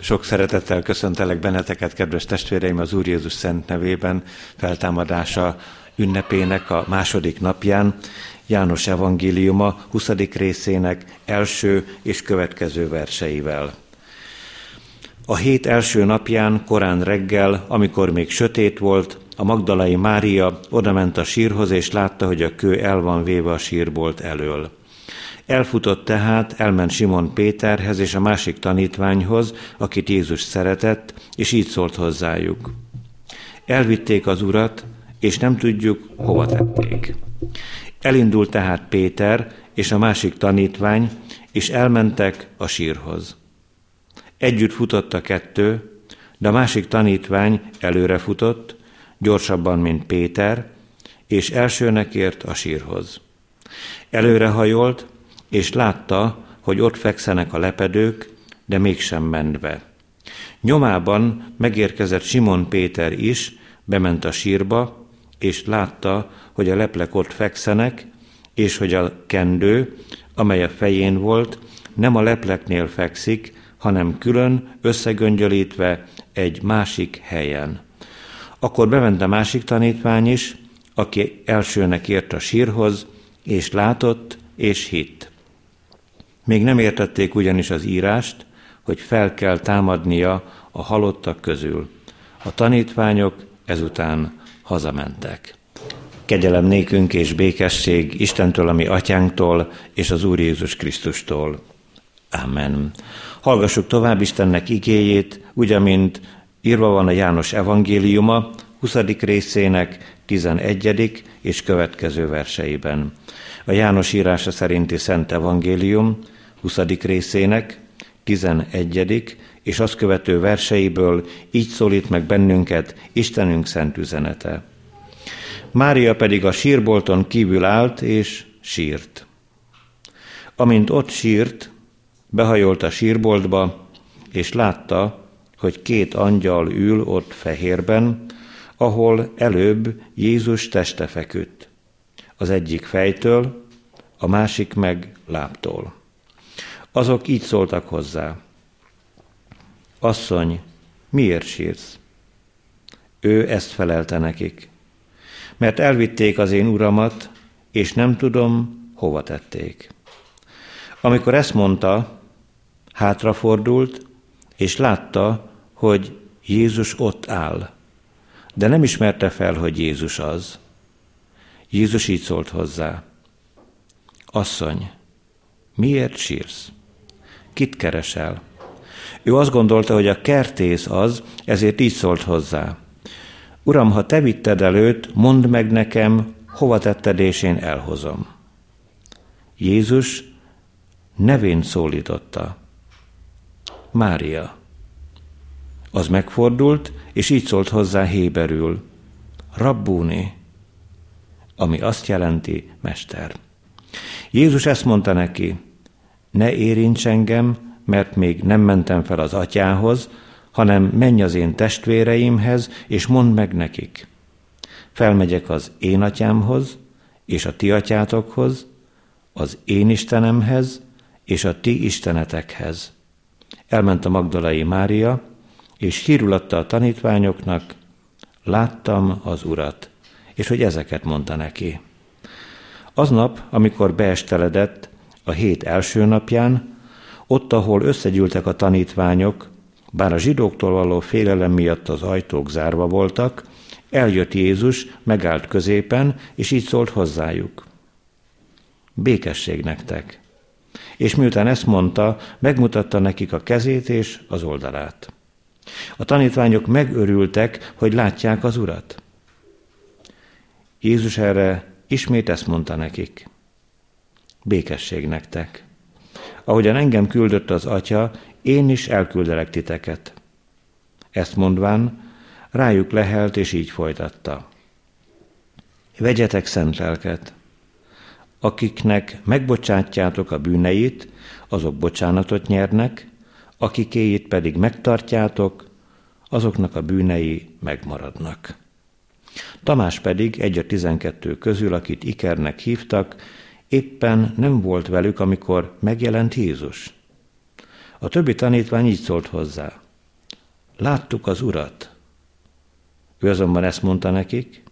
Sok szeretettel köszöntelek benneteket, kedves testvéreim, az Úr Jézus Szent nevében feltámadása ünnepének a második napján. János evangéliuma 20. részének első és következő verseivel. A hét első napján, korán reggel, amikor még sötét volt, a Magdalai Mária odament a sírhoz, és látta, hogy a kő el van véve a sírbolt elől. Elfutott tehát, elment Simon Péterhez és a másik tanítványhoz, akit Jézus szeretett, és így szólt hozzájuk. Elvitték az urat, és nem tudjuk, hova tették. Elindult tehát Péter és a másik tanítvány, és elmentek a sírhoz. Együtt futott a kettő, de a másik tanítvány előre futott, gyorsabban, mint Péter, és elsőnek ért a sírhoz. Előrehajolt, és látta, hogy ott fekszenek a lepedők, de mégsem ment be. Nyomában megérkezett Simon Péter is, bement a sírba, és látta, hogy a leplek ott fekszenek, és hogy a kendő, amely a fején volt, nem a lepleknél fekszik, hanem külön, összegöngyölítve egy másik helyen. Akkor bement a másik tanítvány is, aki elsőnek ért a sírhoz, és látott, és hitt. Még nem értették ugyanis az írást, hogy fel kell támadnia a halottak közül. A tanítványok ezután hazamentek. Kegyelem nékünk és békesség Istentől, ami atyánktól, és az Úr Jézus Krisztustól. Amen. Hallgassuk tovább Istennek igéjét, úgy, amint írva van a János evangéliuma, 20. részének 11. és következő verseiben. A János írása szerinti Szent Evangélium 20. részének 11. és azt követő verseiből így szólít meg bennünket Istenünk szent üzenete. Mária pedig a sírbolton kívül állt és sírt. Amint ott sírt, behajolt a sírboltba, és látta, hogy két angyal ül ott fehérben, ahol előbb Jézus teste feküdt. Az egyik fejtől, a másik meg láptól. Azok így szóltak hozzá. Asszony, miért sírsz? Ő ezt felelte nekik. Mert elvitték az én uramat, és nem tudom, hova tették. Amikor ezt mondta, hátrafordult, és látta, hogy Jézus ott áll, de nem ismerte fel, hogy Jézus az. Jézus így szólt hozzá. Asszony, miért sírsz? Kit keresel? Ő azt gondolta, hogy a kertész az, ezért így szólt hozzá. Uram, ha te vitted előtt, mondd meg nekem, hova tetted, és én elhozom. Jézus nevén szólította. Mária. Az megfordult, és így szólt hozzá héberül. Rabbúni, ami azt jelenti mester. Jézus ezt mondta neki, ne érints engem, mert még nem mentem fel az atyához, hanem menj az én testvéreimhez, és mondd meg nekik. Felmegyek az én atyámhoz, és a ti atyátokhoz, az én Istenemhez, és a ti istenetekhez. Elment a Magdalai Mária, és hírul a tanítványoknak, láttam az urat, és hogy ezeket mondta neki. Aznap, amikor beesteledett, a hét első napján, ott, ahol összegyűltek a tanítványok, bár a zsidóktól való félelem miatt az ajtók zárva voltak, eljött Jézus, megállt középen, és így szólt hozzájuk. Békesség nektek. És miután ezt mondta, megmutatta nekik a kezét és az oldalát. A tanítványok megörültek, hogy látják az urat. Jézus erre ismét ezt mondta nekik békesség nektek. Ahogyan engem küldött az Atya, én is elküldelek titeket. Ezt mondván rájuk lehelt, és így folytatta. Vegyetek szent lelket, akiknek megbocsátjátok a bűneit, azok bocsánatot nyernek, akikéit pedig megtartjátok, azoknak a bűnei megmaradnak. Tamás pedig egy a tizenkettő közül, akit Ikernek hívtak, éppen nem volt velük, amikor megjelent Jézus. A többi tanítvány így szólt hozzá. láttuk az urat. Ő azonban ezt mondta nekik,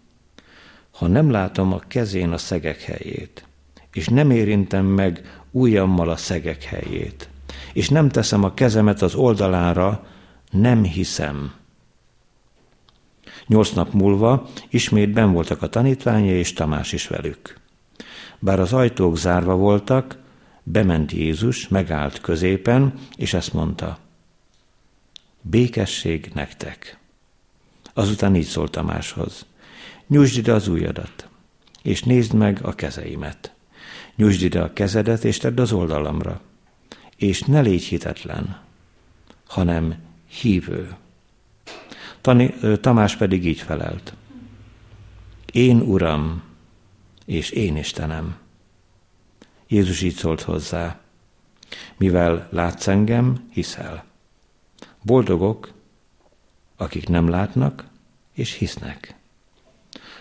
ha nem látom a kezén a szegek helyét, és nem érintem meg ujjammal a szegek helyét, és nem teszem a kezemet az oldalára, nem hiszem. Nyolc nap múlva ismét ben voltak a tanítványa és Tamás is velük. Bár az ajtók zárva voltak, bement Jézus, megállt középen, és ezt mondta, békesség nektek. Azután így szólt Tamáshoz, nyújtsd ide az ujjadat, és nézd meg a kezeimet. Nyújtsd ide a kezedet, és tedd az oldalamra. És ne légy hitetlen, hanem hívő. Tani, Tamás pedig így felelt. Én Uram, és én Istenem. Jézus így szólt hozzá, mivel látsz engem, hiszel. Boldogok, akik nem látnak és hisznek.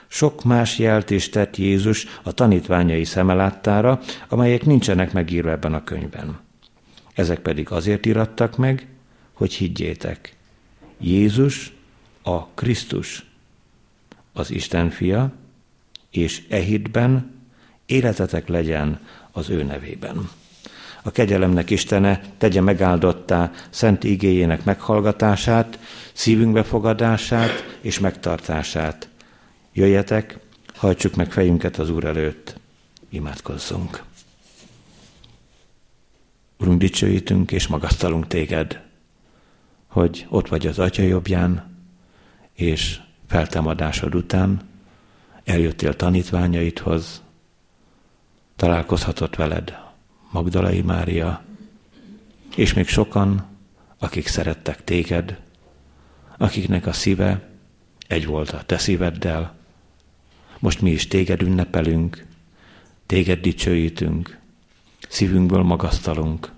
Sok más jelt is tett Jézus a tanítványai szemeláttára, amelyek nincsenek megírva ebben a könyvben. Ezek pedig azért irattak meg, hogy higgyétek. Jézus a Krisztus, az Isten fia, és e hitben életetek legyen az ő nevében. A kegyelemnek Istene tegye megáldottá szent igéjének meghallgatását, szívünk befogadását és megtartását. Jöjjetek, hajtsuk meg fejünket az Úr előtt, imádkozzunk. Urunk, dicsőítünk és magasztalunk téged, hogy ott vagy az Atya jobbján, és feltámadásod után eljöttél tanítványaidhoz, találkozhatott veled Magdalai Mária, és még sokan, akik szerettek téged, akiknek a szíve egy volt a te szíveddel. Most mi is téged ünnepelünk, téged dicsőítünk, szívünkből magasztalunk.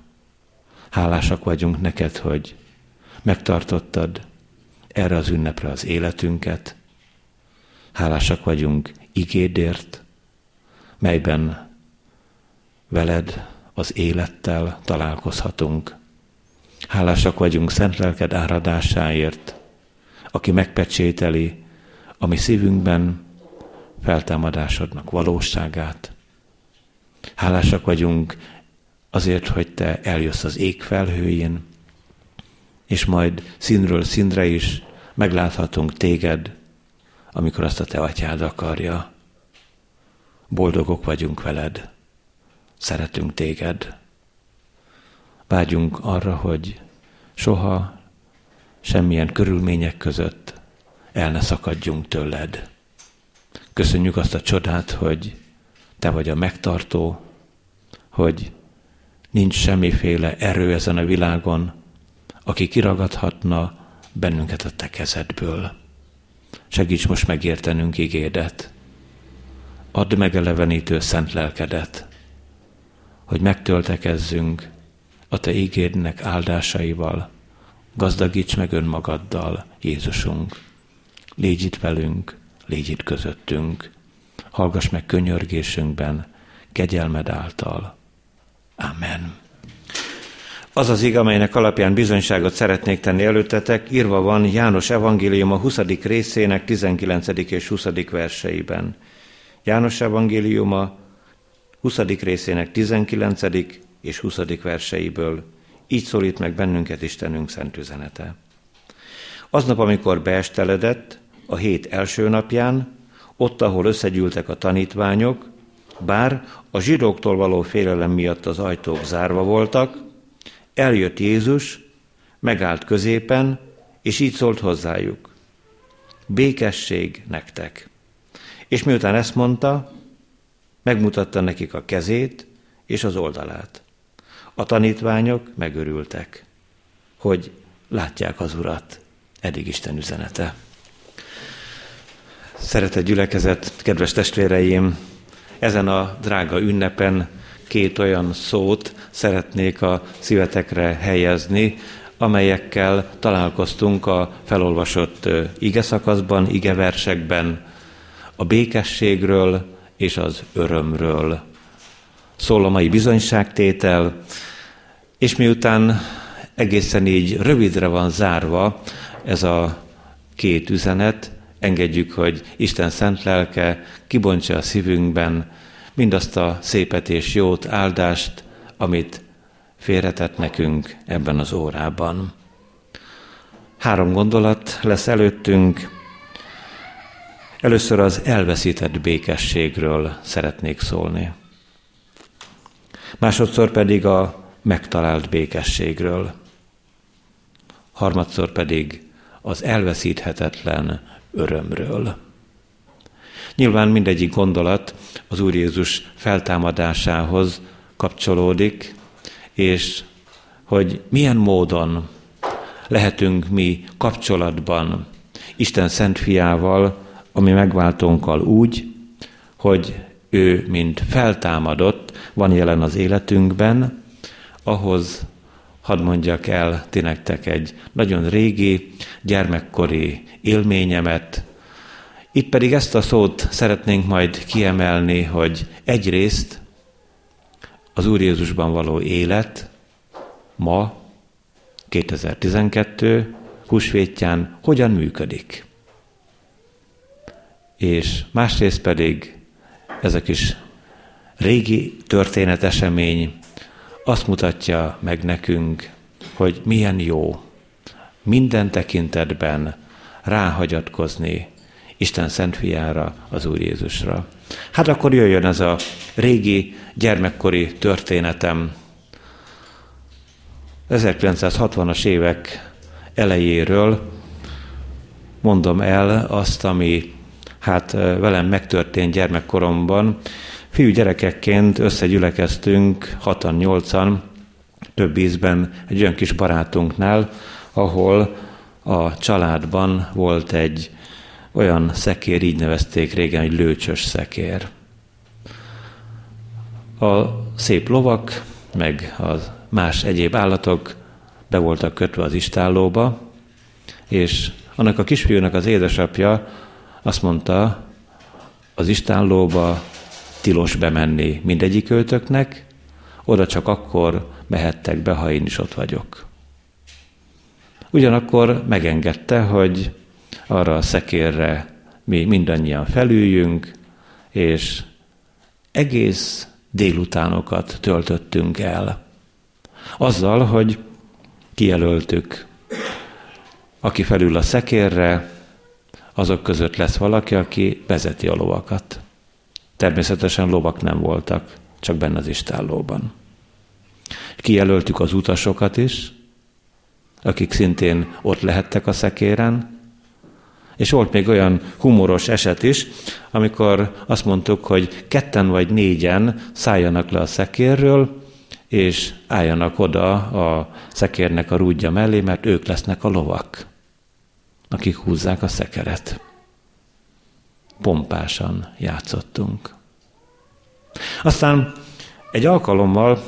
Hálásak vagyunk neked, hogy megtartottad erre az ünnepre az életünket. Hálásak vagyunk igédért, melyben veled az élettel találkozhatunk. Hálásak vagyunk szent lelked áradásáért, aki megpecsételi a mi szívünkben feltámadásodnak valóságát. Hálásak vagyunk azért, hogy te eljössz az ég felhőjén, és majd színről színre is megláthatunk téged, amikor azt a te atyád akarja. Boldogok vagyunk veled, szeretünk téged. Vágyunk arra, hogy soha semmilyen körülmények között el ne szakadjunk tőled. Köszönjük azt a csodát, hogy te vagy a megtartó, hogy nincs semmiféle erő ezen a világon, aki kiragadhatna bennünket a te kezedből. Segíts most megértenünk igédet. Add meg elevenítő szent lelkedet, hogy megtöltekezzünk a te ígédnek áldásaival, gazdagíts meg önmagaddal, Jézusunk. Légy itt velünk, légy itt közöttünk, hallgass meg könyörgésünkben, kegyelmed által. Amen. Az az ig, amelynek alapján bizonyságot szeretnék tenni előttetek, írva van János evangélium a 20. részének 19. és 20. verseiben. János evangélium a 20. részének 19. és 20. verseiből. Így szólít meg bennünket Istenünk szent üzenete. Aznap, amikor beesteledett, a hét első napján, ott, ahol összegyűltek a tanítványok, bár a zsidóktól való félelem miatt az ajtók zárva voltak, eljött Jézus, megállt középen, és így szólt hozzájuk. Békesség nektek. És miután ezt mondta, megmutatta nekik a kezét és az oldalát. A tanítványok megörültek, hogy látják az Urat. Eddig Isten üzenete. Szeretett gyülekezet, kedves testvéreim, ezen a drága ünnepen két olyan szót szeretnék a szívetekre helyezni, amelyekkel találkoztunk a felolvasott ige szakaszban, ige versekben, a békességről és az örömről. Szól a mai bizonyságtétel, és miután egészen így rövidre van zárva ez a két üzenet, engedjük, hogy Isten szent lelke kibontsa a szívünkben mindazt a szépet és jót, áldást, amit félretett nekünk ebben az órában. Három gondolat lesz előttünk. Először az elveszített békességről szeretnék szólni. Másodszor pedig a megtalált békességről. Harmadszor pedig az elveszíthetetlen örömről. Nyilván mindegyik gondolat az Úr Jézus feltámadásához kapcsolódik, és hogy milyen módon lehetünk mi kapcsolatban Isten Szent Fiával, ami megváltónkkal úgy, hogy ő, mint feltámadott, van jelen az életünkben, ahhoz hadd mondjak el ti nektek egy nagyon régi, gyermekkori élményemet. Itt pedig ezt a szót szeretnénk majd kiemelni, hogy egyrészt az Úr Jézusban való élet ma, 2012 húsvétján hogyan működik. És másrészt pedig ez a kis régi történetesemény azt mutatja meg nekünk, hogy milyen jó minden tekintetben ráhagyatkozni Isten Szent Fiára, az Úr Jézusra. Hát akkor jöjjön ez a régi gyermekkori történetem. 1960-as évek elejéről mondom el azt, ami hát velem megtörtént gyermekkoromban. Fiú gyerekekként összegyülekeztünk, hatan, nyolcan, több ízben egy olyan kis barátunknál, ahol a családban volt egy olyan szekér, így nevezték régen, hogy lőcsös szekér. A szép lovak, meg az más egyéb állatok be voltak kötve az istállóba, és annak a kisfiúnak az édesapja azt mondta, az istállóba tilos bemenni mindegyik őtöknek, oda csak akkor mehettek be, ha én is ott vagyok. Ugyanakkor megengedte, hogy arra a szekérre mi mindannyian felüljünk, és egész délutánokat töltöttünk el. Azzal, hogy kijelöltük, aki felül a szekérre, azok között lesz valaki, aki vezeti a lovakat. Természetesen lovak nem voltak, csak benne az istállóban. Kijelöltük az utasokat is, akik szintén ott lehettek a szekéren, és volt még olyan humoros eset is, amikor azt mondtuk, hogy ketten vagy négyen szálljanak le a szekérről, és álljanak oda a szekérnek a rúdja mellé, mert ők lesznek a lovak, akik húzzák a szekeret. Pompásan játszottunk. Aztán egy alkalommal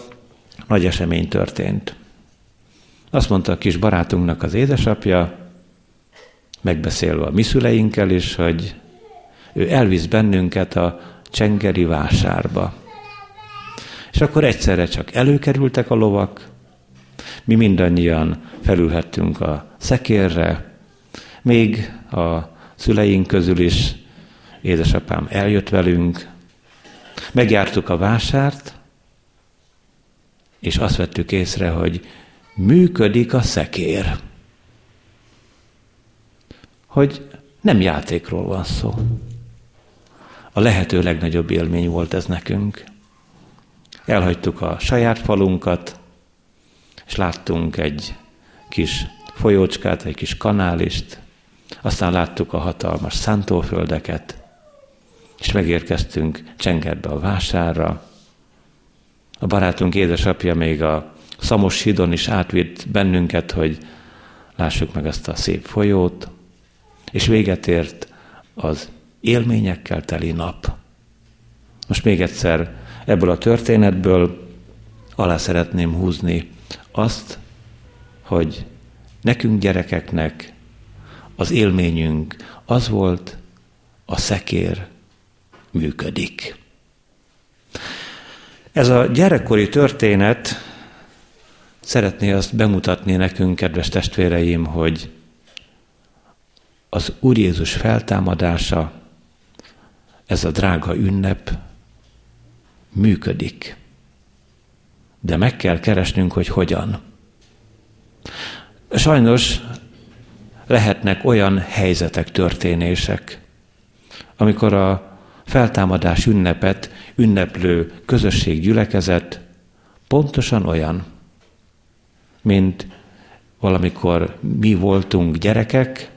nagy esemény történt. Azt mondta a kis barátunknak az édesapja, megbeszélve a mi szüleinkkel is, hogy ő elvisz bennünket a csengeri vásárba. És akkor egyszerre csak előkerültek a lovak, mi mindannyian felülhettünk a szekérre, még a szüleink közül is édesapám eljött velünk, megjártuk a vásárt, és azt vettük észre, hogy működik a szekér hogy nem játékról van szó. A lehető legnagyobb élmény volt ez nekünk. Elhagytuk a saját falunkat, és láttunk egy kis folyócskát, egy kis kanálist, aztán láttuk a hatalmas szántóföldeket, és megérkeztünk Csengerbe a vásárra. A barátunk édesapja még a Szamos hídon is átvitt bennünket, hogy lássuk meg ezt a szép folyót, és véget ért az élményekkel teli nap. Most még egyszer ebből a történetből alá szeretném húzni azt, hogy nekünk gyerekeknek az élményünk az volt, a szekér működik. Ez a gyerekkori történet szeretné azt bemutatni nekünk, kedves testvéreim, hogy az Úr Jézus feltámadása, ez a drága ünnep működik. De meg kell keresnünk, hogy hogyan. Sajnos lehetnek olyan helyzetek, történések, amikor a feltámadás ünnepet ünneplő közösség gyülekezet pontosan olyan, mint valamikor mi voltunk gyerekek,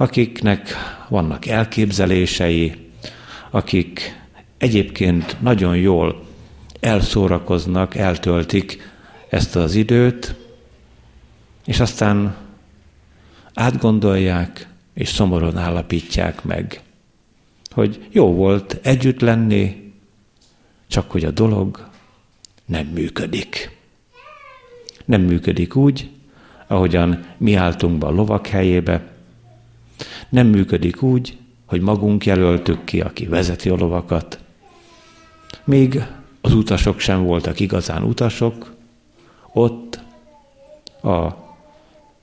akiknek vannak elképzelései, akik egyébként nagyon jól elszórakoznak, eltöltik ezt az időt, és aztán átgondolják, és szomorúan állapítják meg, hogy jó volt együtt lenni, csak hogy a dolog nem működik. Nem működik úgy, ahogyan mi álltunk be a lovak helyébe, nem működik úgy, hogy magunk jelöltük ki, aki vezeti a lovakat. Még az utasok sem voltak igazán utasok, ott a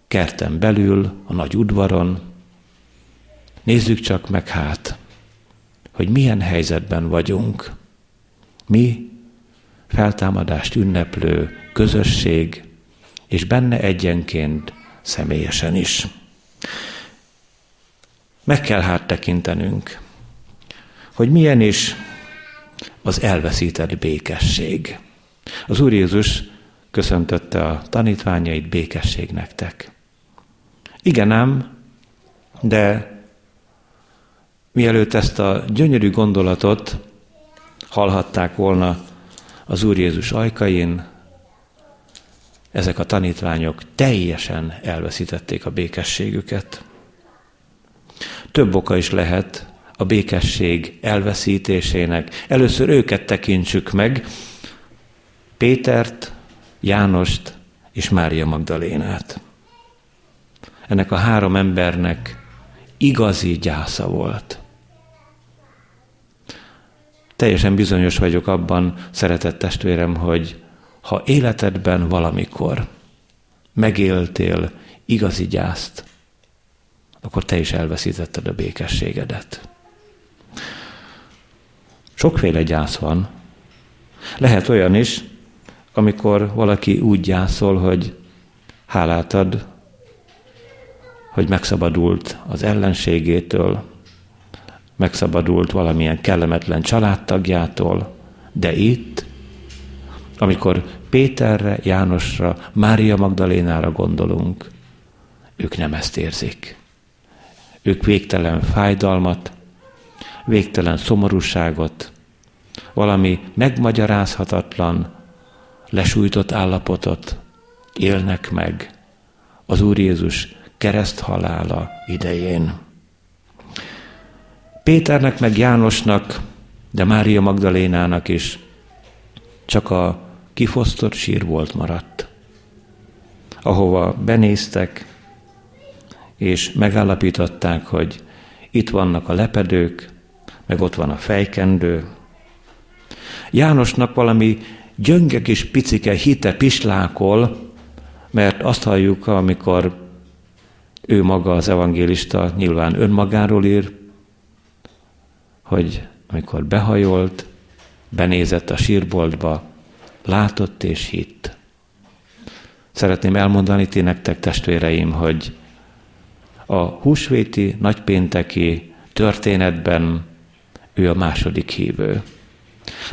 kerten belül, a nagy udvaron. Nézzük csak meg hát, hogy milyen helyzetben vagyunk. Mi, feltámadást ünneplő közösség, és benne egyenként személyesen is. Meg kell hát tekintenünk, hogy milyen is az elveszített békesség. Az Úr Jézus köszöntötte a tanítványait, békesség nektek. Igen ám, de mielőtt ezt a gyönyörű gondolatot hallhatták volna az Úr Jézus ajkain, ezek a tanítványok teljesen elveszítették a békességüket. Több oka is lehet a békesség elveszítésének. Először őket tekintsük meg, Pétert, Jánost és Mária Magdalénát. Ennek a három embernek igazi gyásza volt. Teljesen bizonyos vagyok abban, szeretett testvérem, hogy ha életedben valamikor megéltél igazi gyászt, akkor te is elveszítetted a békességedet. Sokféle gyász van. Lehet olyan is, amikor valaki úgy gyászol, hogy hálát ad, hogy megszabadult az ellenségétől, megszabadult valamilyen kellemetlen családtagjától, de itt, amikor Péterre, Jánosra, Mária Magdalénára gondolunk, ők nem ezt érzik. Ők végtelen fájdalmat, végtelen szomorúságot, valami megmagyarázhatatlan, lesújtott állapotot élnek meg az Úr Jézus kereszthalála idején. Péternek meg Jánosnak, de Mária Magdalénának is csak a kifosztott sír volt maradt, ahova benéztek, és megállapították, hogy itt vannak a lepedők, meg ott van a fejkendő. Jánosnak valami gyönge kis picike hite pislákol, mert azt halljuk, amikor ő maga az evangélista nyilván önmagáról ír, hogy amikor behajolt, benézett a sírboltba, látott és hitt. Szeretném elmondani ti nektek, testvéreim, hogy a húsvéti nagypénteki történetben ő a második hívő.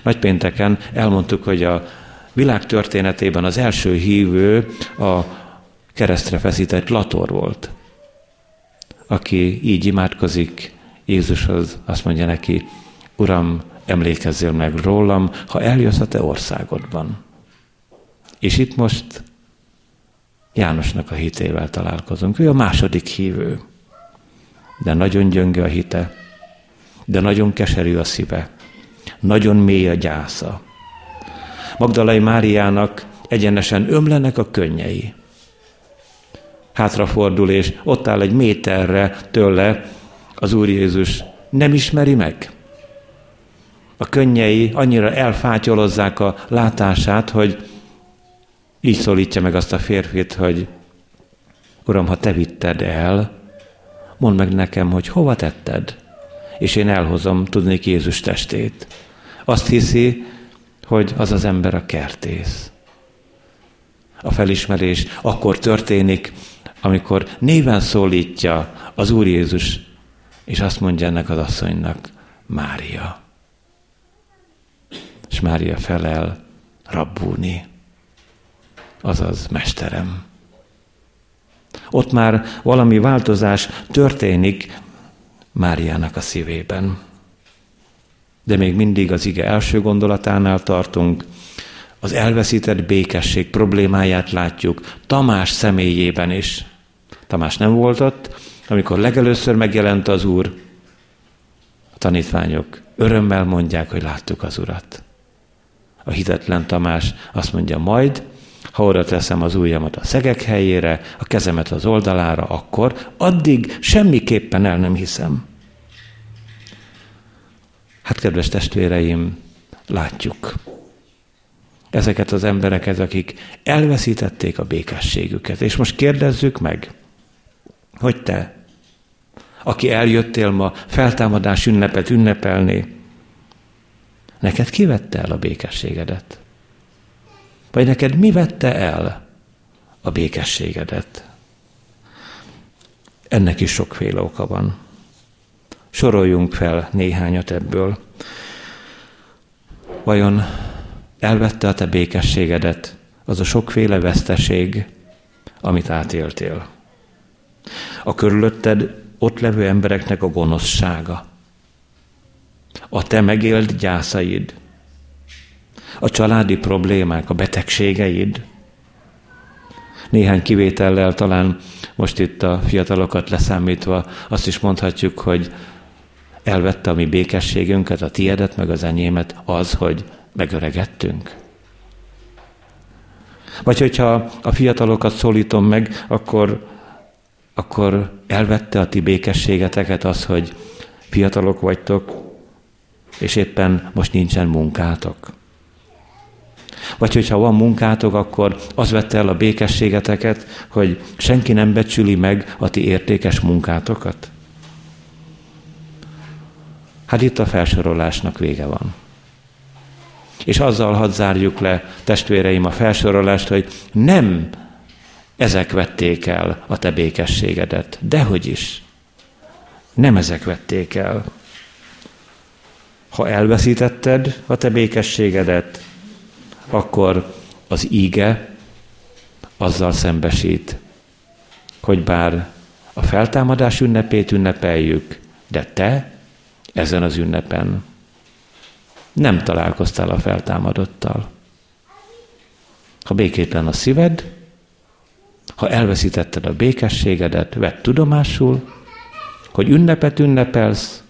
Nagypénteken elmondtuk, hogy a világ történetében az első hívő a keresztre feszített Lator volt, aki így imádkozik Jézushoz, azt mondja neki, Uram, emlékezzél meg rólam, ha eljössz a te országodban. És itt most Jánosnak a hitével találkozunk. Ő a második hívő. De nagyon gyönge a hite, de nagyon keserű a szíve, nagyon mély a gyásza. Magdalai Máriának egyenesen ömlenek a könnyei. Hátrafordul, és ott áll egy méterre tőle az Úr Jézus. Nem ismeri meg? A könnyei annyira elfátyolozzák a látását, hogy így szólítja meg azt a férfit, hogy Uram, ha te vitted el, mondd meg nekem, hogy hova tetted, és én elhozom tudni Jézus testét. Azt hiszi, hogy az az ember a kertész. A felismerés akkor történik, amikor néven szólítja az Úr Jézus, és azt mondja ennek az asszonynak, Mária. És Mária felel, Rabbúni, azaz Mesterem. Ott már valami változás történik Máriának a szívében. De még mindig az ige első gondolatánál tartunk, az elveszített békesség problémáját látjuk Tamás személyében is. Tamás nem volt ott, amikor legelőször megjelent az Úr. A tanítványok örömmel mondják, hogy láttuk az Urat. A hitetlen Tamás azt mondja, majd, ha oda teszem az ujjamat a szegek helyére, a kezemet az oldalára, akkor addig semmiképpen el nem hiszem. Hát, kedves testvéreim, látjuk ezeket az embereket, akik elveszítették a békességüket. És most kérdezzük meg, hogy te, aki eljöttél ma feltámadás ünnepet ünnepelni, neked ki vette el a békességedet? Vagy neked mi vette el a békességedet? Ennek is sokféle oka van. Soroljunk fel néhányat ebből. Vajon elvette a te békességedet az a sokféle veszteség, amit átéltél? A körülötted ott levő embereknek a gonoszsága, a te megélt gyászaid, a családi problémák, a betegségeid. Néhány kivétellel talán most itt a fiatalokat leszámítva azt is mondhatjuk, hogy elvette a mi békességünket, a tiedet, meg az enyémet az, hogy megöregettünk. Vagy hogyha a fiatalokat szólítom meg, akkor, akkor elvette a ti békességeteket az, hogy fiatalok vagytok, és éppen most nincsen munkátok. Vagy hogyha van munkátok, akkor az vette el a békességeteket, hogy senki nem becsüli meg a ti értékes munkátokat? Hát itt a felsorolásnak vége van. És azzal hadd zárjuk le, testvéreim, a felsorolást, hogy nem ezek vették el a te békességedet. Dehogy is. Nem ezek vették el. Ha elveszítetted a te békességedet, akkor az íge azzal szembesít, hogy bár a feltámadás ünnepét ünnepeljük, de te ezen az ünnepen nem találkoztál a feltámadottal. Ha békétlen a szíved, ha elveszítetted a békességedet, vedd tudomásul, hogy ünnepet ünnepelsz,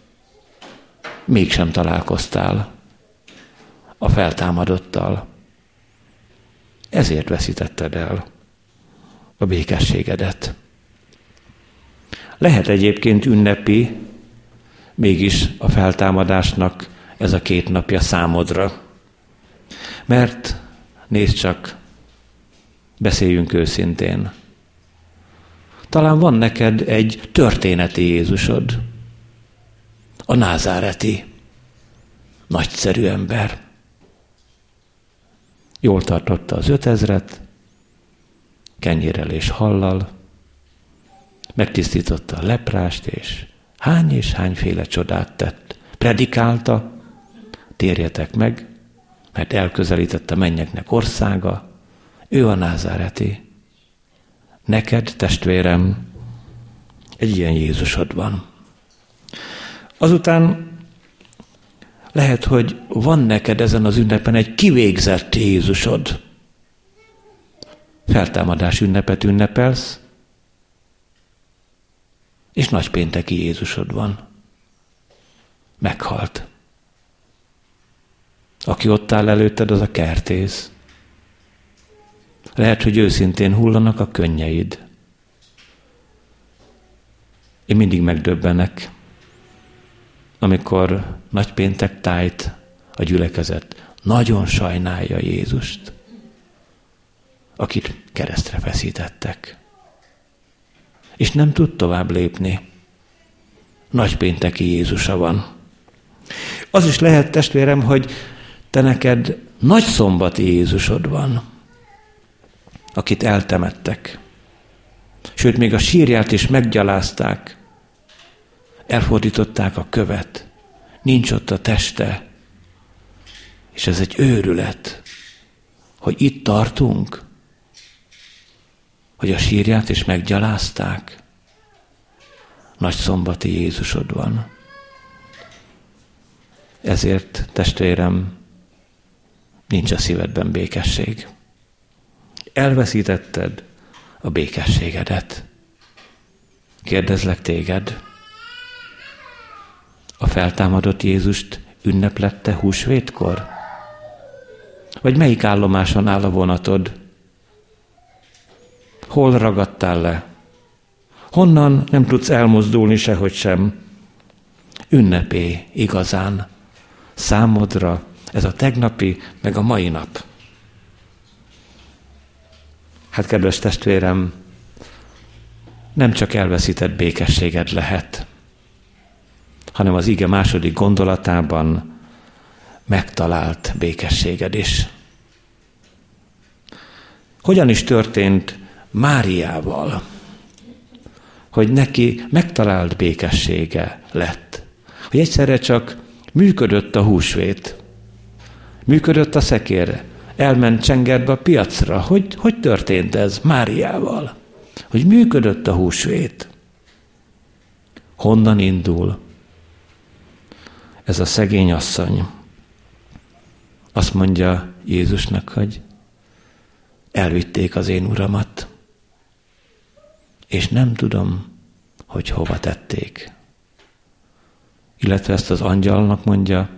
mégsem találkoztál a feltámadottal. Ezért veszítetted el a békességedet. Lehet egyébként ünnepi, mégis a feltámadásnak ez a két napja számodra. Mert nézd csak, beszéljünk őszintén. Talán van neked egy történeti Jézusod, a názáreti, nagyszerű ember. Jól tartotta az ötezret, kenyérrel és hallal, megtisztította a leprást, és hány és hányféle csodát tett. Predikálta, térjetek meg, mert elközelített a mennyeknek országa, ő a názáreti. Neked, testvérem, egy ilyen Jézusod van. Azután lehet, hogy van neked ezen az ünnepen egy kivégzett Jézusod. Feltámadás ünnepet ünnepelsz, és nagypénteki Jézusod van. Meghalt. Aki ott áll előtted, az a kertész. Lehet, hogy őszintén hullanak a könnyeid. Én mindig megdöbbenek, amikor nagypéntek tájt a gyülekezet nagyon sajnálja Jézust. akit keresztre feszítettek. És nem tud tovább lépni. Nagypénteki Jézusa van. Az is lehet, testvérem, hogy te neked nagy szombati Jézusod van, akit eltemettek. Sőt, még a sírját is meggyalázták. Elfordították a követ. Nincs ott a teste. És ez egy őrület, hogy itt tartunk, hogy a sírját is meggyalázták. Nagy szombati Jézusod van. Ezért, testvérem, nincs a szívedben békesség. Elveszítetted a békességedet. Kérdezlek téged, a feltámadott Jézust ünneplette húsvétkor? Vagy melyik állomáson áll a vonatod? Hol ragadtál le? Honnan nem tudsz elmozdulni sehogy sem? Ünnepé igazán számodra ez a tegnapi, meg a mai nap. Hát, kedves testvérem, nem csak elveszített békességed lehet, hanem az ige második gondolatában megtalált békességed is. Hogyan is történt Máriával, hogy neki megtalált békessége lett? Hogy egyszerre csak működött a húsvét, működött a szekér, elment csengerbe a piacra. Hogy, hogy történt ez Máriával? Hogy működött a húsvét. Honnan indul? Ez a szegény asszony. Azt mondja Jézusnak, hogy elvitték az én uramat, és nem tudom, hogy hova tették. Illetve ezt az angyalnak mondja,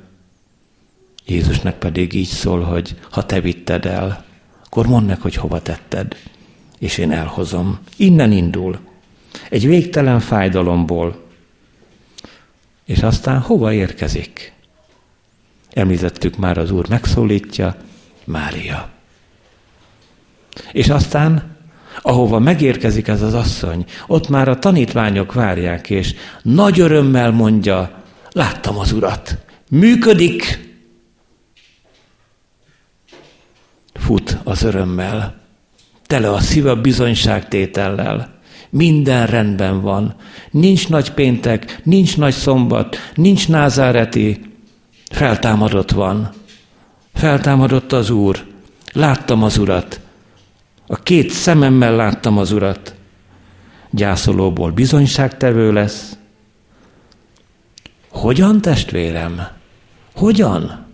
Jézusnak pedig így szól, hogy ha te vitted el, akkor mondd meg, hogy hova tetted, és én elhozom. Innen indul. Egy végtelen fájdalomból. És aztán hova érkezik? Említettük már, az Úr megszólítja, Mária. És aztán, ahova megérkezik ez az asszony, ott már a tanítványok várják, és nagy örömmel mondja, láttam az Urat, működik, fut az örömmel, tele a szíve bizonyságtétellel. Minden rendben van. Nincs nagy péntek, nincs nagy szombat, nincs názáreti. Feltámadott van. Feltámadott az Úr. Láttam az Urat. A két szememmel láttam az Urat. Gyászolóból bizonyságtevő lesz. Hogyan, testvérem? Hogyan?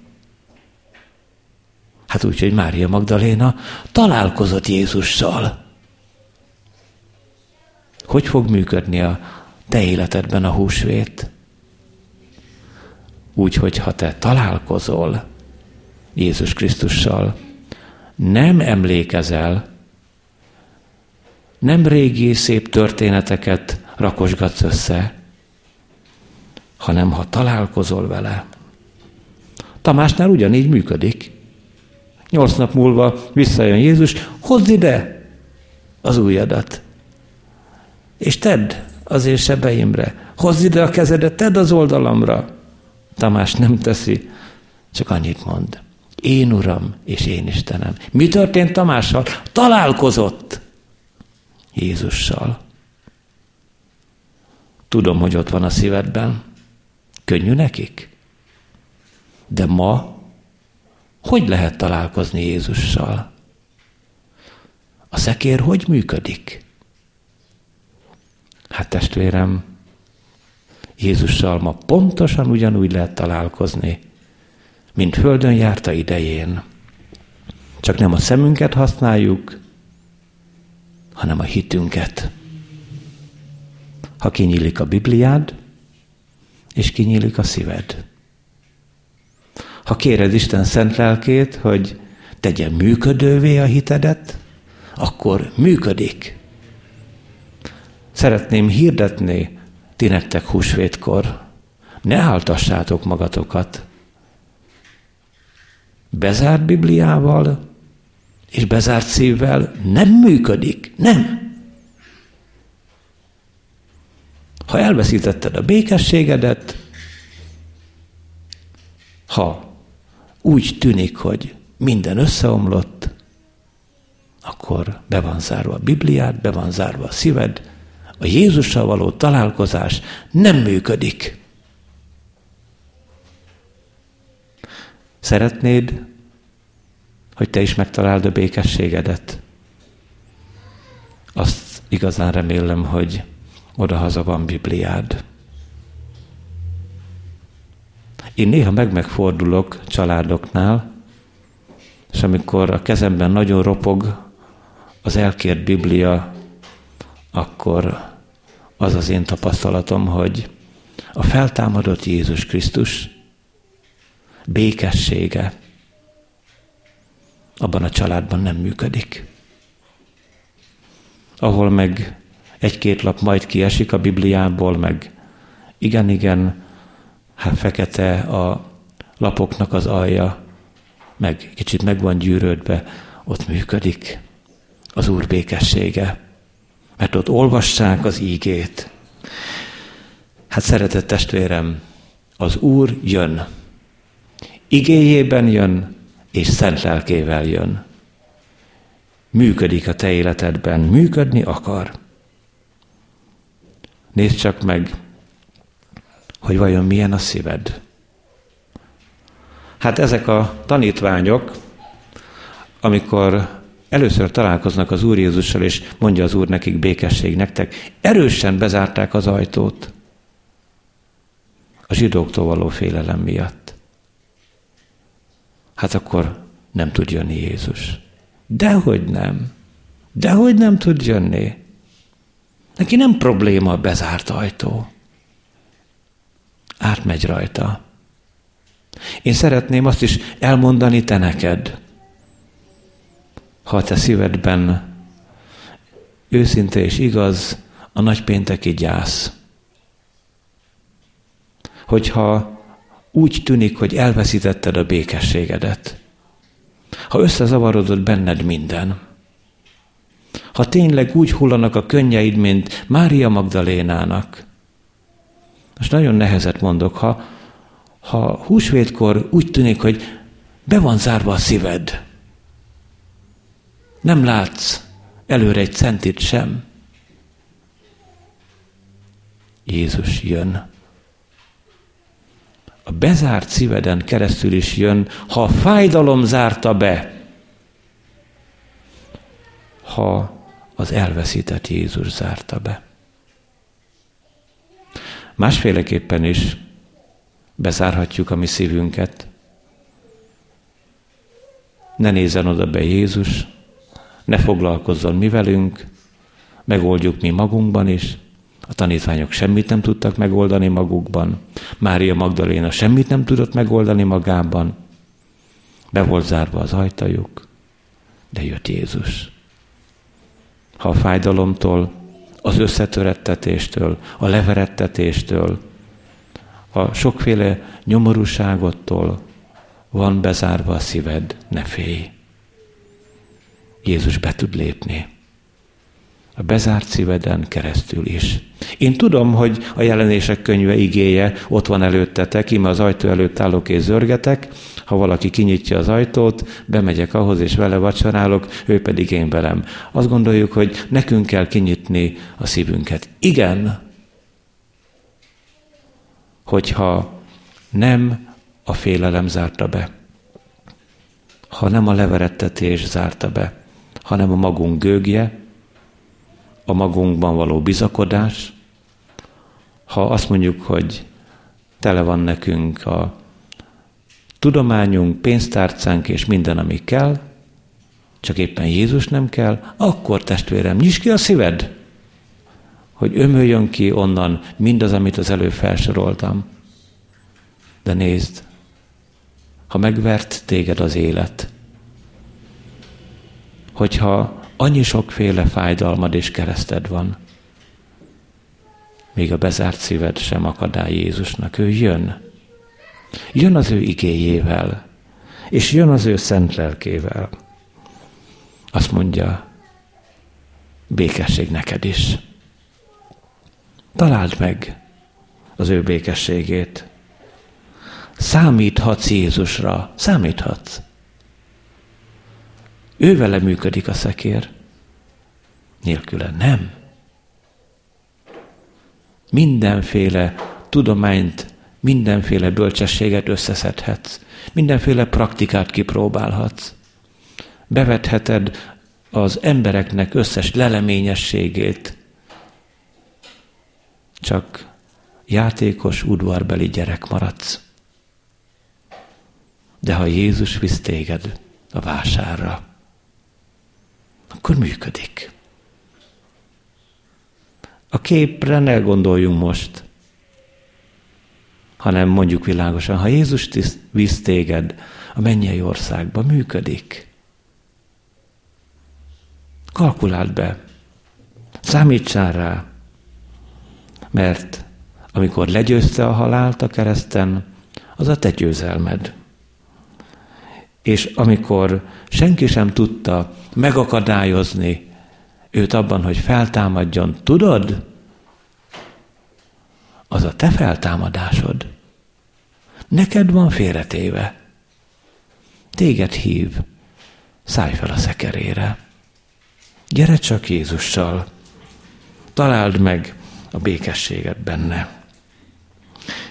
Hát úgy, hogy Mária Magdaléna találkozott Jézussal. Hogy fog működni a te életedben a húsvét? Úgy, hogy ha te találkozol Jézus Krisztussal, nem emlékezel, nem régi szép történeteket rakosgatsz össze, hanem ha találkozol vele. Tamásnál ugyanígy működik. Nyolc nap múlva visszajön Jézus, hozd ide az ujjadat, és tedd az én sebeimre. Hozd ide a kezedet, tedd az oldalamra. Tamás nem teszi, csak annyit mond. Én Uram és én Istenem. Mi történt Tamással? Találkozott Jézussal. Tudom, hogy ott van a szívedben. Könnyű nekik? De ma hogy lehet találkozni Jézussal? A szekér hogy működik? Hát testvérem, Jézussal ma pontosan ugyanúgy lehet találkozni, mint földön járta idején. Csak nem a szemünket használjuk, hanem a hitünket. Ha kinyílik a Bibliád, és kinyílik a szíved. Ha kéred Isten szent lelkét, hogy tegye működővé a hitedet, akkor működik. Szeretném hirdetni ti nektek húsvétkor, ne áltassátok magatokat. Bezárt Bibliával és bezárt szívvel nem működik. Nem. Ha elveszítetted a békességedet, ha úgy tűnik, hogy minden összeomlott, akkor be van zárva a Bibliát, be van zárva a szíved, a Jézussal való találkozás nem működik. Szeretnéd, hogy te is megtaláld a békességedet? Azt igazán remélem, hogy odahaza van Bibliád. Én néha meg-megfordulok családoknál, és amikor a kezemben nagyon ropog az elkért Biblia, akkor az az én tapasztalatom, hogy a feltámadott Jézus Krisztus békessége abban a családban nem működik. Ahol meg egy-két lap majd kiesik a Bibliából, meg igen-igen, hát fekete a lapoknak az alja, meg kicsit meg van gyűrődve, ott működik az Úr békessége. Mert ott olvassák az ígét. Hát szeretett testvérem, az Úr jön. Igéjében jön, és szent lelkével jön. Működik a te életedben, működni akar. Nézd csak meg, hogy vajon milyen a szíved. Hát ezek a tanítványok, amikor először találkoznak az Úr Jézussal, és mondja az Úr nekik békesség nektek, erősen bezárták az ajtót a zsidóktól való félelem miatt. Hát akkor nem tud jönni Jézus. Dehogy nem. Dehogy nem tud jönni. Neki nem probléma a bezárt ajtó. Átmegy rajta. Én szeretném azt is elmondani te neked, ha te szívedben őszinte és igaz a nagypénteki gyász. Hogyha úgy tűnik, hogy elveszítetted a békességedet, ha összezavarodott benned minden, ha tényleg úgy hullanak a könnyeid, mint Mária Magdalénának, most nagyon nehezet mondok, ha, ha húsvétkor úgy tűnik, hogy be van zárva a szíved, nem látsz előre egy centit sem, Jézus jön. A bezárt szíveden keresztül is jön, ha a fájdalom zárta be, ha az elveszített Jézus zárta be. Másféleképpen is bezárhatjuk a mi szívünket. Ne nézzen oda be Jézus, ne foglalkozzon mi velünk, megoldjuk mi magunkban is. A tanítványok semmit nem tudtak megoldani magukban. Mária Magdaléna semmit nem tudott megoldani magában. Be volt zárva az ajtajuk, de jött Jézus. Ha a fájdalomtól, az összetörettetéstől, a leverettetéstől, a sokféle nyomorúságottól van bezárva a szíved, ne félj. Jézus be tud lépni. A bezárt szíveden keresztül is. Én tudom, hogy a jelenések könyve igéje ott van előttetek, íme az ajtó előtt állok és zörgetek, ha valaki kinyitja az ajtót, bemegyek ahhoz és vele vacsorálok, ő pedig én velem. Azt gondoljuk, hogy nekünk kell kinyitni a szívünket. Igen, hogyha nem a félelem zárta be, ha nem a leverettetés zárta be, hanem a magunk gőgje, a magunkban való bizakodás, ha azt mondjuk, hogy tele van nekünk a tudományunk, pénztárcánk és minden, ami kell, csak éppen Jézus nem kell, akkor testvérem, nyisd ki a szíved, hogy ömöljön ki onnan mindaz, amit az előbb felsoroltam. De nézd, ha megvert téged az élet, hogyha annyi sokféle fájdalmad és kereszted van, még a bezárt szíved sem akadály Jézusnak. Ő jön. Jön az ő igéjével, és jön az ő szent lelkével. Azt mondja, békesség neked is. Találd meg az ő békességét. Számíthatsz Jézusra, számíthatsz. Ő vele működik a szekér, nélküle nem. Mindenféle tudományt, mindenféle bölcsességet összeszedhetsz, mindenféle praktikát kipróbálhatsz. Bevetheted az embereknek összes leleményességét, csak játékos, udvarbeli gyerek maradsz. De ha Jézus visz téged a vásárra, akkor működik. A képre ne gondoljunk most, hanem mondjuk világosan, ha Jézus visz téged a mennyei országba, működik. Kalkuláld be, számítsál rá, mert amikor legyőzte a halált a kereszten, az a te győzelmed. És amikor senki sem tudta megakadályozni őt abban, hogy feltámadjon, tudod? Az a te feltámadásod. Neked van félretéve. Téged hív, szállj fel a szekerére. Gyere csak Jézussal. Találd meg a békességet benne.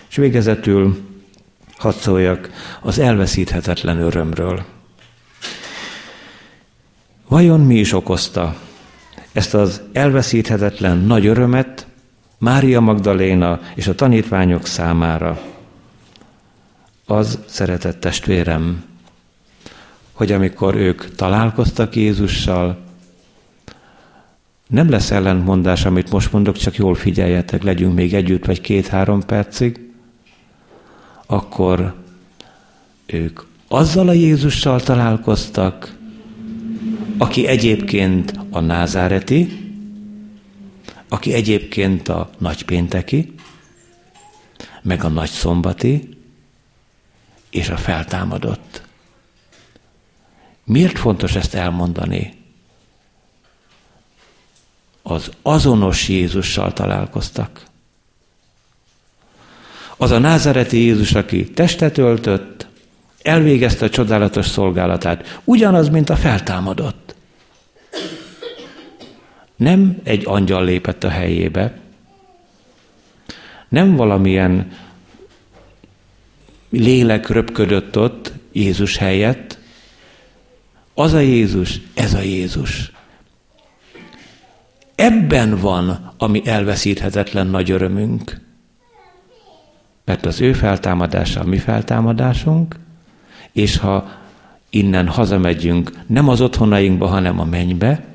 És végezetül hadd szóljak az elveszíthetetlen örömről. Vajon mi is okozta ezt az elveszíthetetlen nagy örömet Mária Magdaléna és a tanítványok számára? Az, szeretett testvérem, hogy amikor ők találkoztak Jézussal, nem lesz ellentmondás, amit most mondok, csak jól figyeljetek, legyünk még együtt vagy két-három percig, akkor ők azzal a Jézussal találkoztak, aki egyébként a názáreti, aki egyébként a nagypénteki, meg a nagyszombati, és a feltámadott. Miért fontos ezt elmondani? Az azonos Jézussal találkoztak. Az a názareti Jézus, aki testet öltött, elvégezte a csodálatos szolgálatát, ugyanaz, mint a feltámadott. Nem egy angyal lépett a helyébe, nem valamilyen lélek röpködött ott Jézus helyett, az a Jézus, ez a Jézus. Ebben van a mi elveszíthetetlen nagy örömünk. Mert az ő feltámadása a mi feltámadásunk, és ha innen hazamegyünk nem az otthonainkba, hanem a mennybe,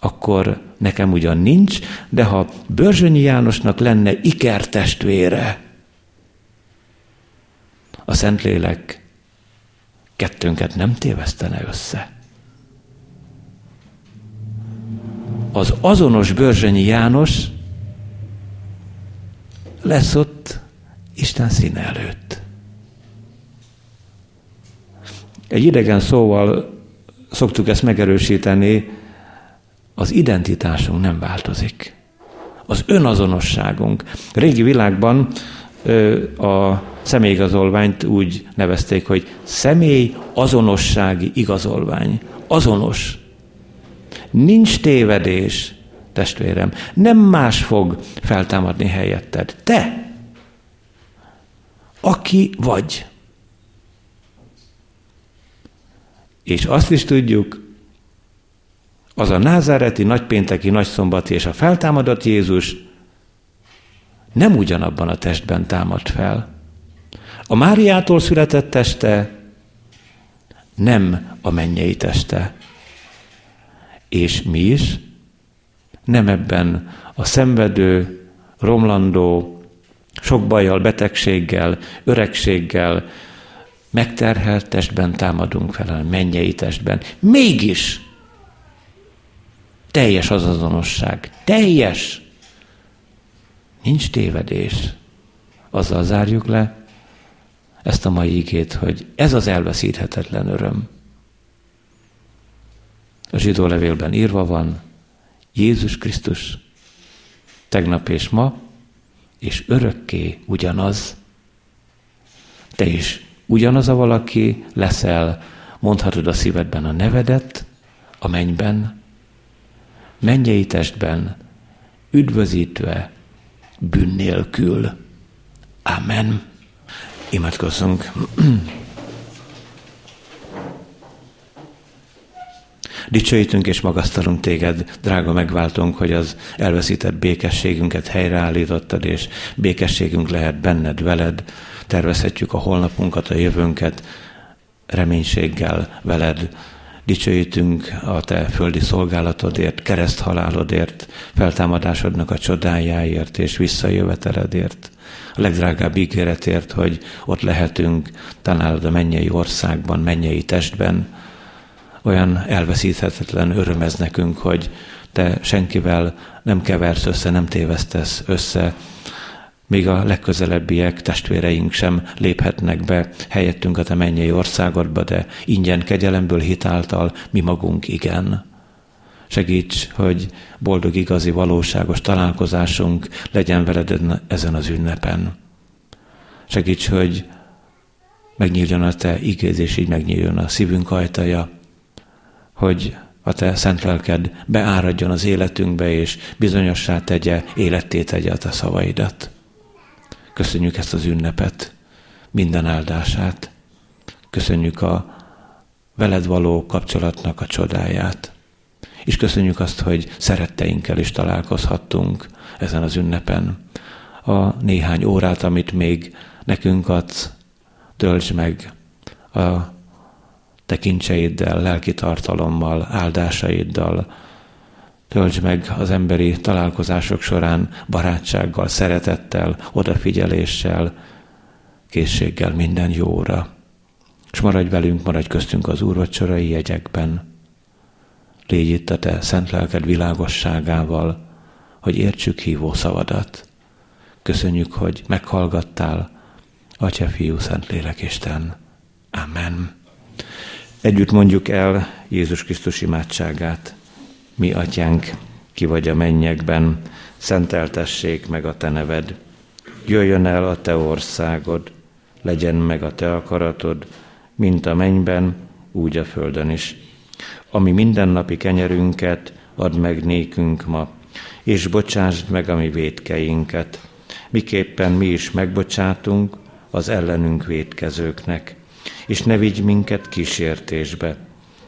akkor nekem ugyan nincs, de ha Börzsönyi Jánosnak lenne ikertestvére, a Szentlélek kettőnket nem tévesztene össze. Az azonos Börzsönyi János lesz ott Isten színe előtt. Egy idegen szóval szoktuk ezt megerősíteni, az identitásunk nem változik. Az önazonosságunk. Régi világban a személyigazolványt úgy nevezték, hogy személy azonossági igazolvány. Azonos. Nincs tévedés, testvérem. Nem más fog feltámadni helyetted. Te, aki vagy. És azt is tudjuk, az a názáreti, nagypénteki, nagyszombati és a feltámadott Jézus nem ugyanabban a testben támad fel. A Máriától született teste nem a mennyei teste. És mi is nem ebben a szenvedő, romlandó, sok bajjal, betegséggel, öregséggel, megterhelt testben támadunk fel, a mennyei testben. Mégis teljes az azonosság. Teljes! Nincs tévedés. Azzal zárjuk le ezt a mai igét, hogy ez az elveszíthetetlen öröm. A zsidó levélben írva van, Jézus Krisztus tegnap és ma, és örökké ugyanaz. Te is ugyanaz a valaki leszel, mondhatod a szívedben a nevedet, a mennyben, mennyei testben, üdvözítve, bűn nélkül. Amen. Imádkozzunk. Dicsőítünk és magasztalunk téged, drága megváltunk, hogy az elveszített békességünket helyreállítottad, és békességünk lehet benned, veled. Tervezhetjük a holnapunkat, a jövőnket reménységgel veled. Dicsőítünk a te földi szolgálatodért, kereszthalálodért, feltámadásodnak a csodájáért és visszajöveteledért. A legdrágább ígéretért, hogy ott lehetünk, találod a mennyei országban, mennyei testben, olyan elveszíthetetlen öröm ez nekünk, hogy te senkivel nem keversz össze, nem tévesztesz össze, még a legközelebbiek, testvéreink sem léphetnek be helyettünk a te mennyei országodba, de ingyen kegyelemből hitáltal mi magunk igen. Segíts, hogy boldog, igazi, valóságos találkozásunk legyen veled ezen az ünnepen. Segíts, hogy megnyíljon a te igéz, és így megnyíljon a szívünk ajtaja, hogy a te szent lelked beáradjon az életünkbe, és bizonyossá tegye, életté tegye a te szavaidat. Köszönjük ezt az ünnepet, minden áldását. Köszönjük a veled való kapcsolatnak a csodáját. És köszönjük azt, hogy szeretteinkkel is találkozhattunk ezen az ünnepen. A néhány órát, amit még nekünk adsz, töltsd meg a tekintseiddel, lelki tartalommal, áldásaiddal. Töltsd meg az emberi találkozások során barátsággal, szeretettel, odafigyeléssel, készséggel minden jóra. És maradj velünk, maradj köztünk az úrvacsorai jegyekben. Légy itt a te szent lelked világosságával, hogy értsük hívó szavadat. Köszönjük, hogy meghallgattál, Atya, Fiú, Szentlélek, Isten. Amen. Együtt mondjuk el Jézus Krisztus imádságát. Mi, atyánk, ki vagy a mennyekben, szenteltessék meg a te neved. Jöjjön el a te országod, legyen meg a te akaratod, mint a mennyben, úgy a földön is. Ami mindennapi kenyerünket add meg nékünk ma, és bocsásd meg a mi védkeinket, miképpen mi is megbocsátunk az ellenünk védkezőknek és ne vigy minket kísértésbe,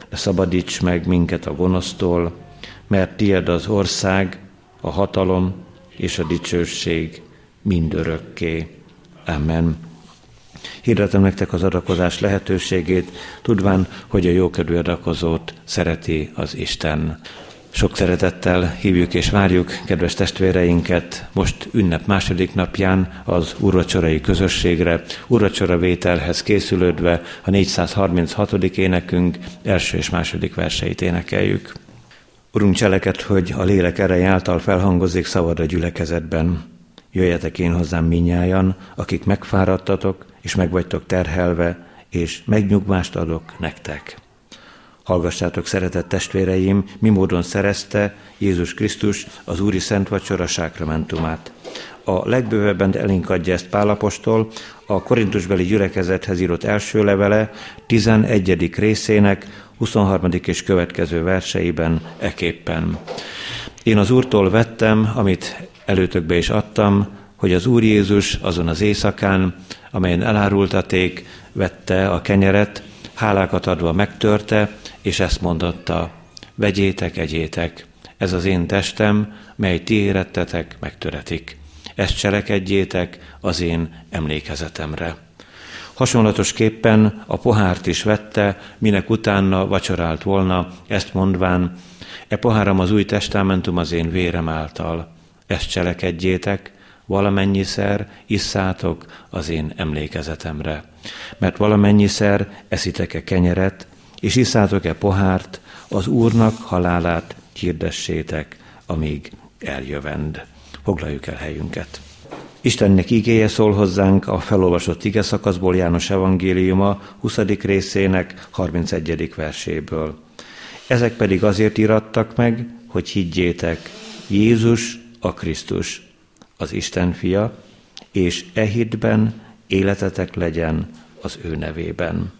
de szabadíts meg minket a gonosztól, mert tied az ország, a hatalom és a dicsőség mindörökké. Amen. Hirdetem nektek az adakozás lehetőségét, tudván, hogy a jókedvű adakozót szereti az Isten. Sok szeretettel hívjuk és várjuk kedves testvéreinket most ünnep második napján az urvacsorai közösségre, urvacsora vételhez készülődve a 436. énekünk első és második verseit énekeljük. Urunk cseleket, hogy a lélek ereje által felhangozik szavad a gyülekezetben. Jöjjetek én hozzám minnyájan, akik megfáradtatok és megvagytok terhelve, és megnyugvást adok nektek. Hallgassátok, szeretett testvéreim, mi módon szerezte Jézus Krisztus az Úri Szent Vacsora sákramentumát. A legbővebben elénk adja ezt Pálapostól, a korintusbeli gyülekezethez írott első levele 11. részének 23. és következő verseiben eképpen. Én az Úrtól vettem, amit előtökbe is adtam, hogy az Úr Jézus azon az éjszakán, amelyen elárultaték, vette a kenyeret, hálákat adva megtörte, és ezt mondotta, vegyétek, egyétek, ez az én testem, mely ti érettetek, megtöretik. Ezt cselekedjétek az én emlékezetemre. Hasonlatosképpen a pohárt is vette, minek utána vacsorált volna, ezt mondván, e poháram az új testamentum az én vérem által. Ezt cselekedjétek, valamennyiszer isszátok az én emlékezetemre. Mert valamennyiszer eszitek-e kenyeret, és iszátok-e pohárt, az Úrnak halálát hirdessétek, amíg eljövend. Foglaljuk el helyünket. Istennek igéje szól hozzánk a felolvasott ige szakaszból János evangéliuma 20. részének 31. verséből. Ezek pedig azért irattak meg, hogy higgyétek, Jézus a Krisztus, az Isten fia, és e hitben életetek legyen az ő nevében.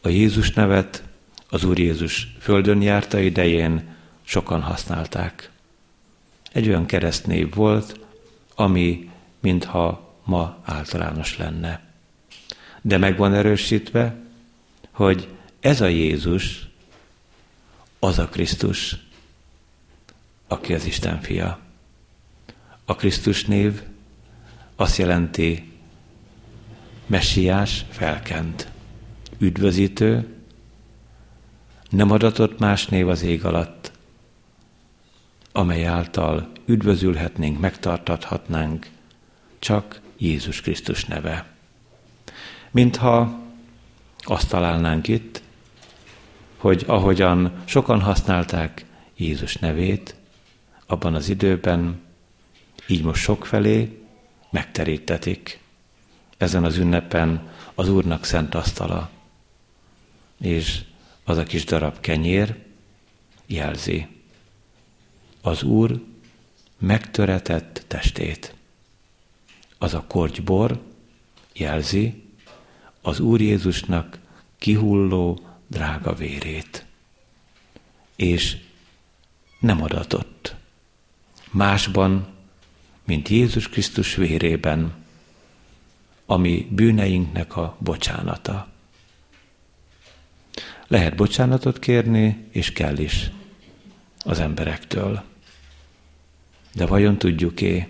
A Jézus nevet az Úr Jézus földön járta idején sokan használták. Egy olyan keresztnév volt, ami mintha ma általános lenne. De meg van erősítve, hogy ez a Jézus, az a Krisztus, aki az Isten fia. A Krisztus név azt jelenti messiás, felkent, üdvözítő, nem adatott más név az ég alatt, amely által üdvözülhetnénk, megtartathatnánk, csak Jézus Krisztus neve. Mintha azt találnánk itt, hogy ahogyan sokan használták Jézus nevét abban az időben, így most sokfelé megterítetik ezen az ünnepen az Úrnak szent asztala. És az a kis darab kenyér jelzi az Úr megtöretett testét. Az a kortybor jelzi az Úr Jézusnak kihulló drága vérét. És nem adatott. Másban, mint Jézus Krisztus vérében, ami bűneinknek a bocsánata. Lehet bocsánatot kérni, és kell is az emberektől. De vajon tudjuk-é,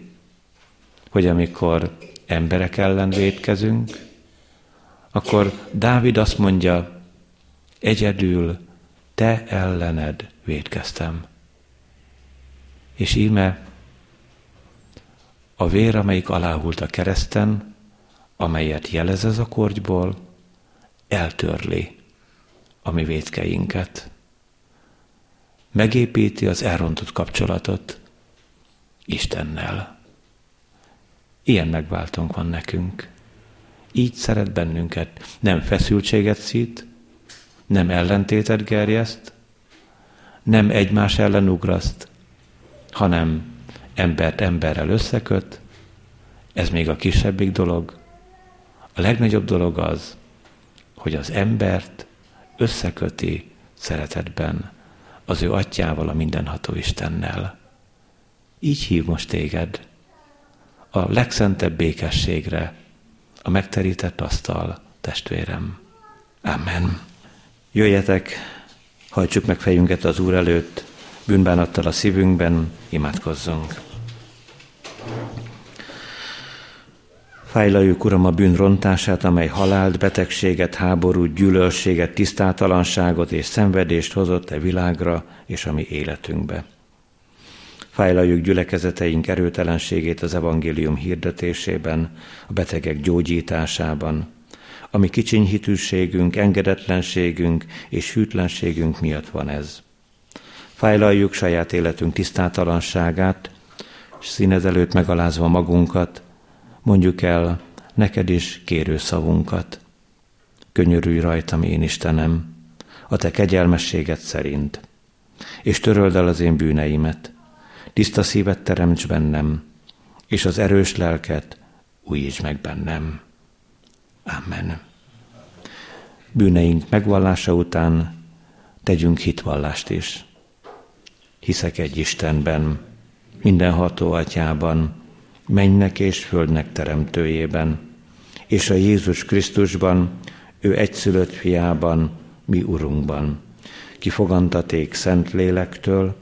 hogy amikor emberek ellen védkezünk, akkor Dávid azt mondja, egyedül te ellened védkeztem. És íme a vér, amelyik aláhult a kereszten, amelyet jelez ez a kortyból, eltörli a mi védkeinket. Megépíti az elrontott kapcsolatot Istennel. Ilyen megváltónk van nekünk. Így szeret bennünket. Nem feszültséget szít, nem ellentétet gerjeszt, nem egymás ellen ugraszt, hanem embert emberrel összeköt, ez még a kisebbik dolog. A legnagyobb dolog az, hogy az embert összeköti szeretetben az ő atyával, a mindenható Istennel. Így hív most téged a legszentebb békességre, a megterített asztal, testvérem. Amen. Jöjjetek, hajtsuk meg fejünket az Úr előtt, bűnbánattal a szívünkben, imádkozzunk. Fájlaljuk, Uram, a bűn rontását, amely halált, betegséget, háborút, gyűlölséget, tisztátalanságot és szenvedést hozott e világra és a mi életünkbe. Fájlaljuk gyülekezeteink erőtelenségét az evangélium hirdetésében, a betegek gyógyításában, ami kicsiny hitűségünk, engedetlenségünk és hűtlenségünk miatt van ez. Fájlaljuk saját életünk tisztátalanságát, és színed előtt megalázva magunkat, mondjuk el neked is kérő szavunkat. Könyörülj rajtam, én Istenem, a te kegyelmességed szerint, és töröld el az én bűneimet, tiszta szívet teremts bennem, és az erős lelket újíts meg bennem. Amen. Bűneink megvallása után tegyünk hitvallást is. Hiszek egy Istenben, mindenható atyában, mennek és földnek teremtőjében, és a Jézus Krisztusban, ő egyszülött fiában, mi Urunkban, kifogantaték Szent Lélektől,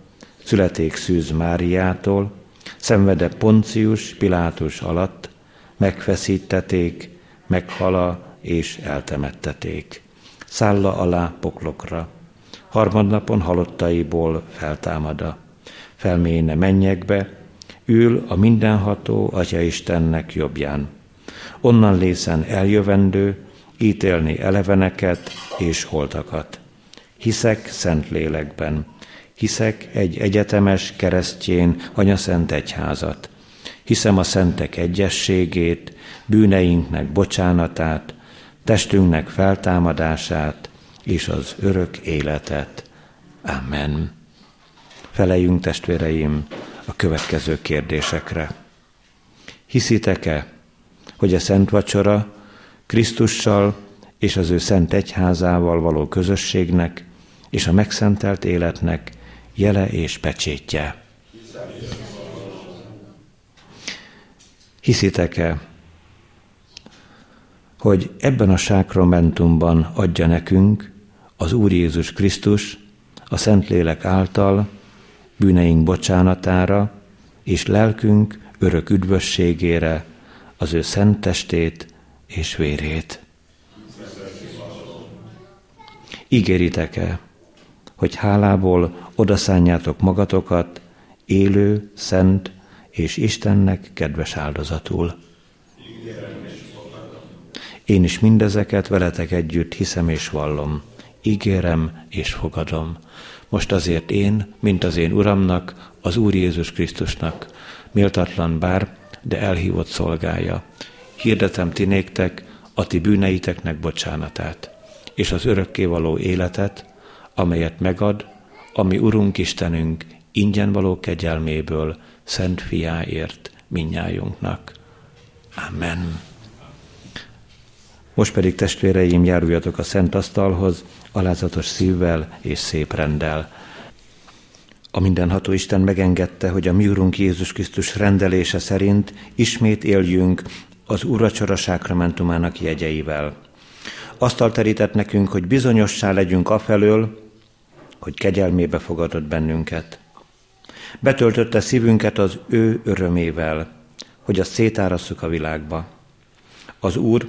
születék Szűz Máriától, szenvede Poncius Pilátus alatt, megfeszíteték, meghala és eltemetteték. Szálla alá poklokra, harmadnapon halottaiból feltámada, felméne mennyekbe, ül a mindenható Atya Istennek jobbján. Onnan lészen eljövendő, ítélni eleveneket és holtakat. Hiszek szent lélekben, hiszek egy egyetemes keresztjén anyaszent egyházat. Hiszem a szentek egyességét, bűneinknek bocsánatát, testünknek feltámadását és az örök életet. Amen. Feleljünk, testvéreim, a következő kérdésekre. Hiszitek-e, hogy a Szent Vacsora Krisztussal és az ő szent egyházával való közösségnek és a megszentelt életnek jele és pecsétje? Hiszitek-e, hogy ebben a sákramentumban adja nekünk az Úr Jézus Krisztus a Szentlélek által bűneink bocsánatára és lelkünk örök üdvösségére az ő szent testét és vérét. Ígéritek-e, hogy hálából odaszánjátok magatokat élő, szent és Istennek kedves áldozatul? Én is mindezeket veletek együtt hiszem és vallom, ígérem és fogadom. Most azért én, mint az én Uramnak, az Úr Jézus Krisztusnak, méltatlan bár, de elhívott szolgája. Hirdetem ti néktek a ti bűneiteknek bocsánatát, és az örökkévaló életet, amelyet megad, ami Urunk Istenünk ingyen való kegyelméből, szent fiáért minnyájunknak. Amen. Most pedig testvéreim, járuljatok a szent asztalhoz, alázatos szívvel és szép rendel. A mindenható Isten megengedte, hogy a mi Urunk Jézus Krisztus rendelése szerint ismét éljünk az Uracsora sákramentumának jegyeivel. Asztal terített nekünk, hogy bizonyossá legyünk afelől, hogy kegyelmébe fogadott bennünket. Betöltötte szívünket az ő örömével, hogy azt szétárasszuk a világba. Az Úr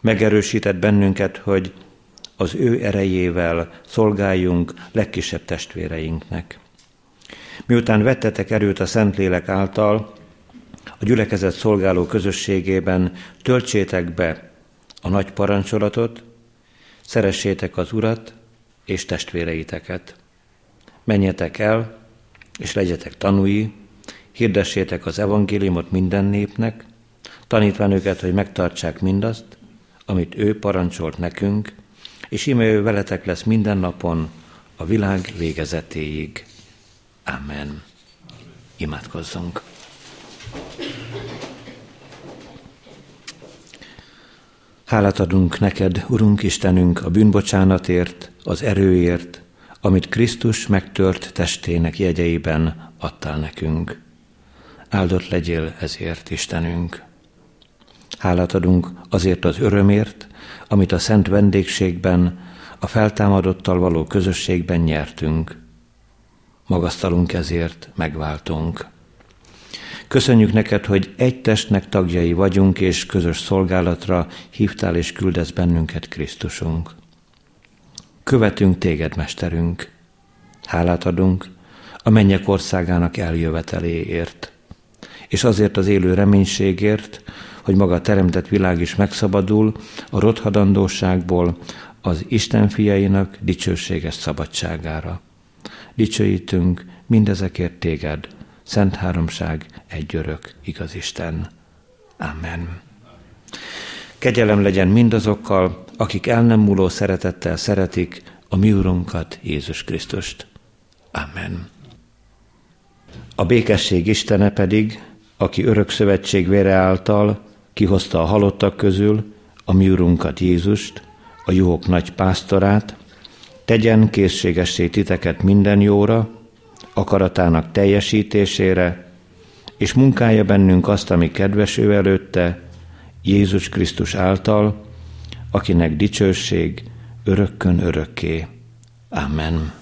megerősített bennünket, hogy az ő erejével szolgáljunk legkisebb testvéreinknek. Miután vettetek erőt a Szentlélek által, a gyülekezet szolgáló közösségében töltsétek be a nagy parancsolatot, szeressétek az Urat és testvéreiteket. Menjetek el, és legyetek tanúi, hirdessétek az evangéliumot minden népnek, tanítván őket, hogy megtartsák mindazt, amit ő parancsolt nekünk, és íme ő veletek lesz minden napon a világ végezetéig. Amen. Imádkozzunk. Hálát adunk neked, Urunk Istenünk, a bűnbocsánatért, az erőért, amit Krisztus megtört testének jegyeiben adtál nekünk. Áldott legyél ezért, Istenünk. Hálát adunk azért az örömért, amit a szent vendégségben, a feltámadottal való közösségben nyertünk. Magasztalunk ezért, megváltunk. Köszönjük neked, hogy egy testnek tagjai vagyunk, és közös szolgálatra hívtál és küldesz bennünket Krisztusunk. Követünk téged, Mesterünk. Hálát adunk a mennyek országának eljöveteléért, és azért az élő reménységért, hogy maga a teremtett világ is megszabadul a rothadandóságból az Isten fiainak dicsőséges szabadságára. Dicsőítünk mindezekért téged, Szent Háromság, egy örök, igaz Isten. Amen. Kegyelem legyen mindazokkal, akik el nem múló szeretettel szeretik a mi Urunkat, Jézus Krisztust. Amen. A békesség Istene pedig, aki örök szövetség vére által kihozta a halottak közül a mi Urunkat Jézust, a jók nagy pásztorát, tegyen készségessé titeket minden jóra, akaratának teljesítésére, és munkálja bennünk azt, ami kedves ő előtte, Jézus Krisztus által, akinek dicsőség örökkön örökké. Amen.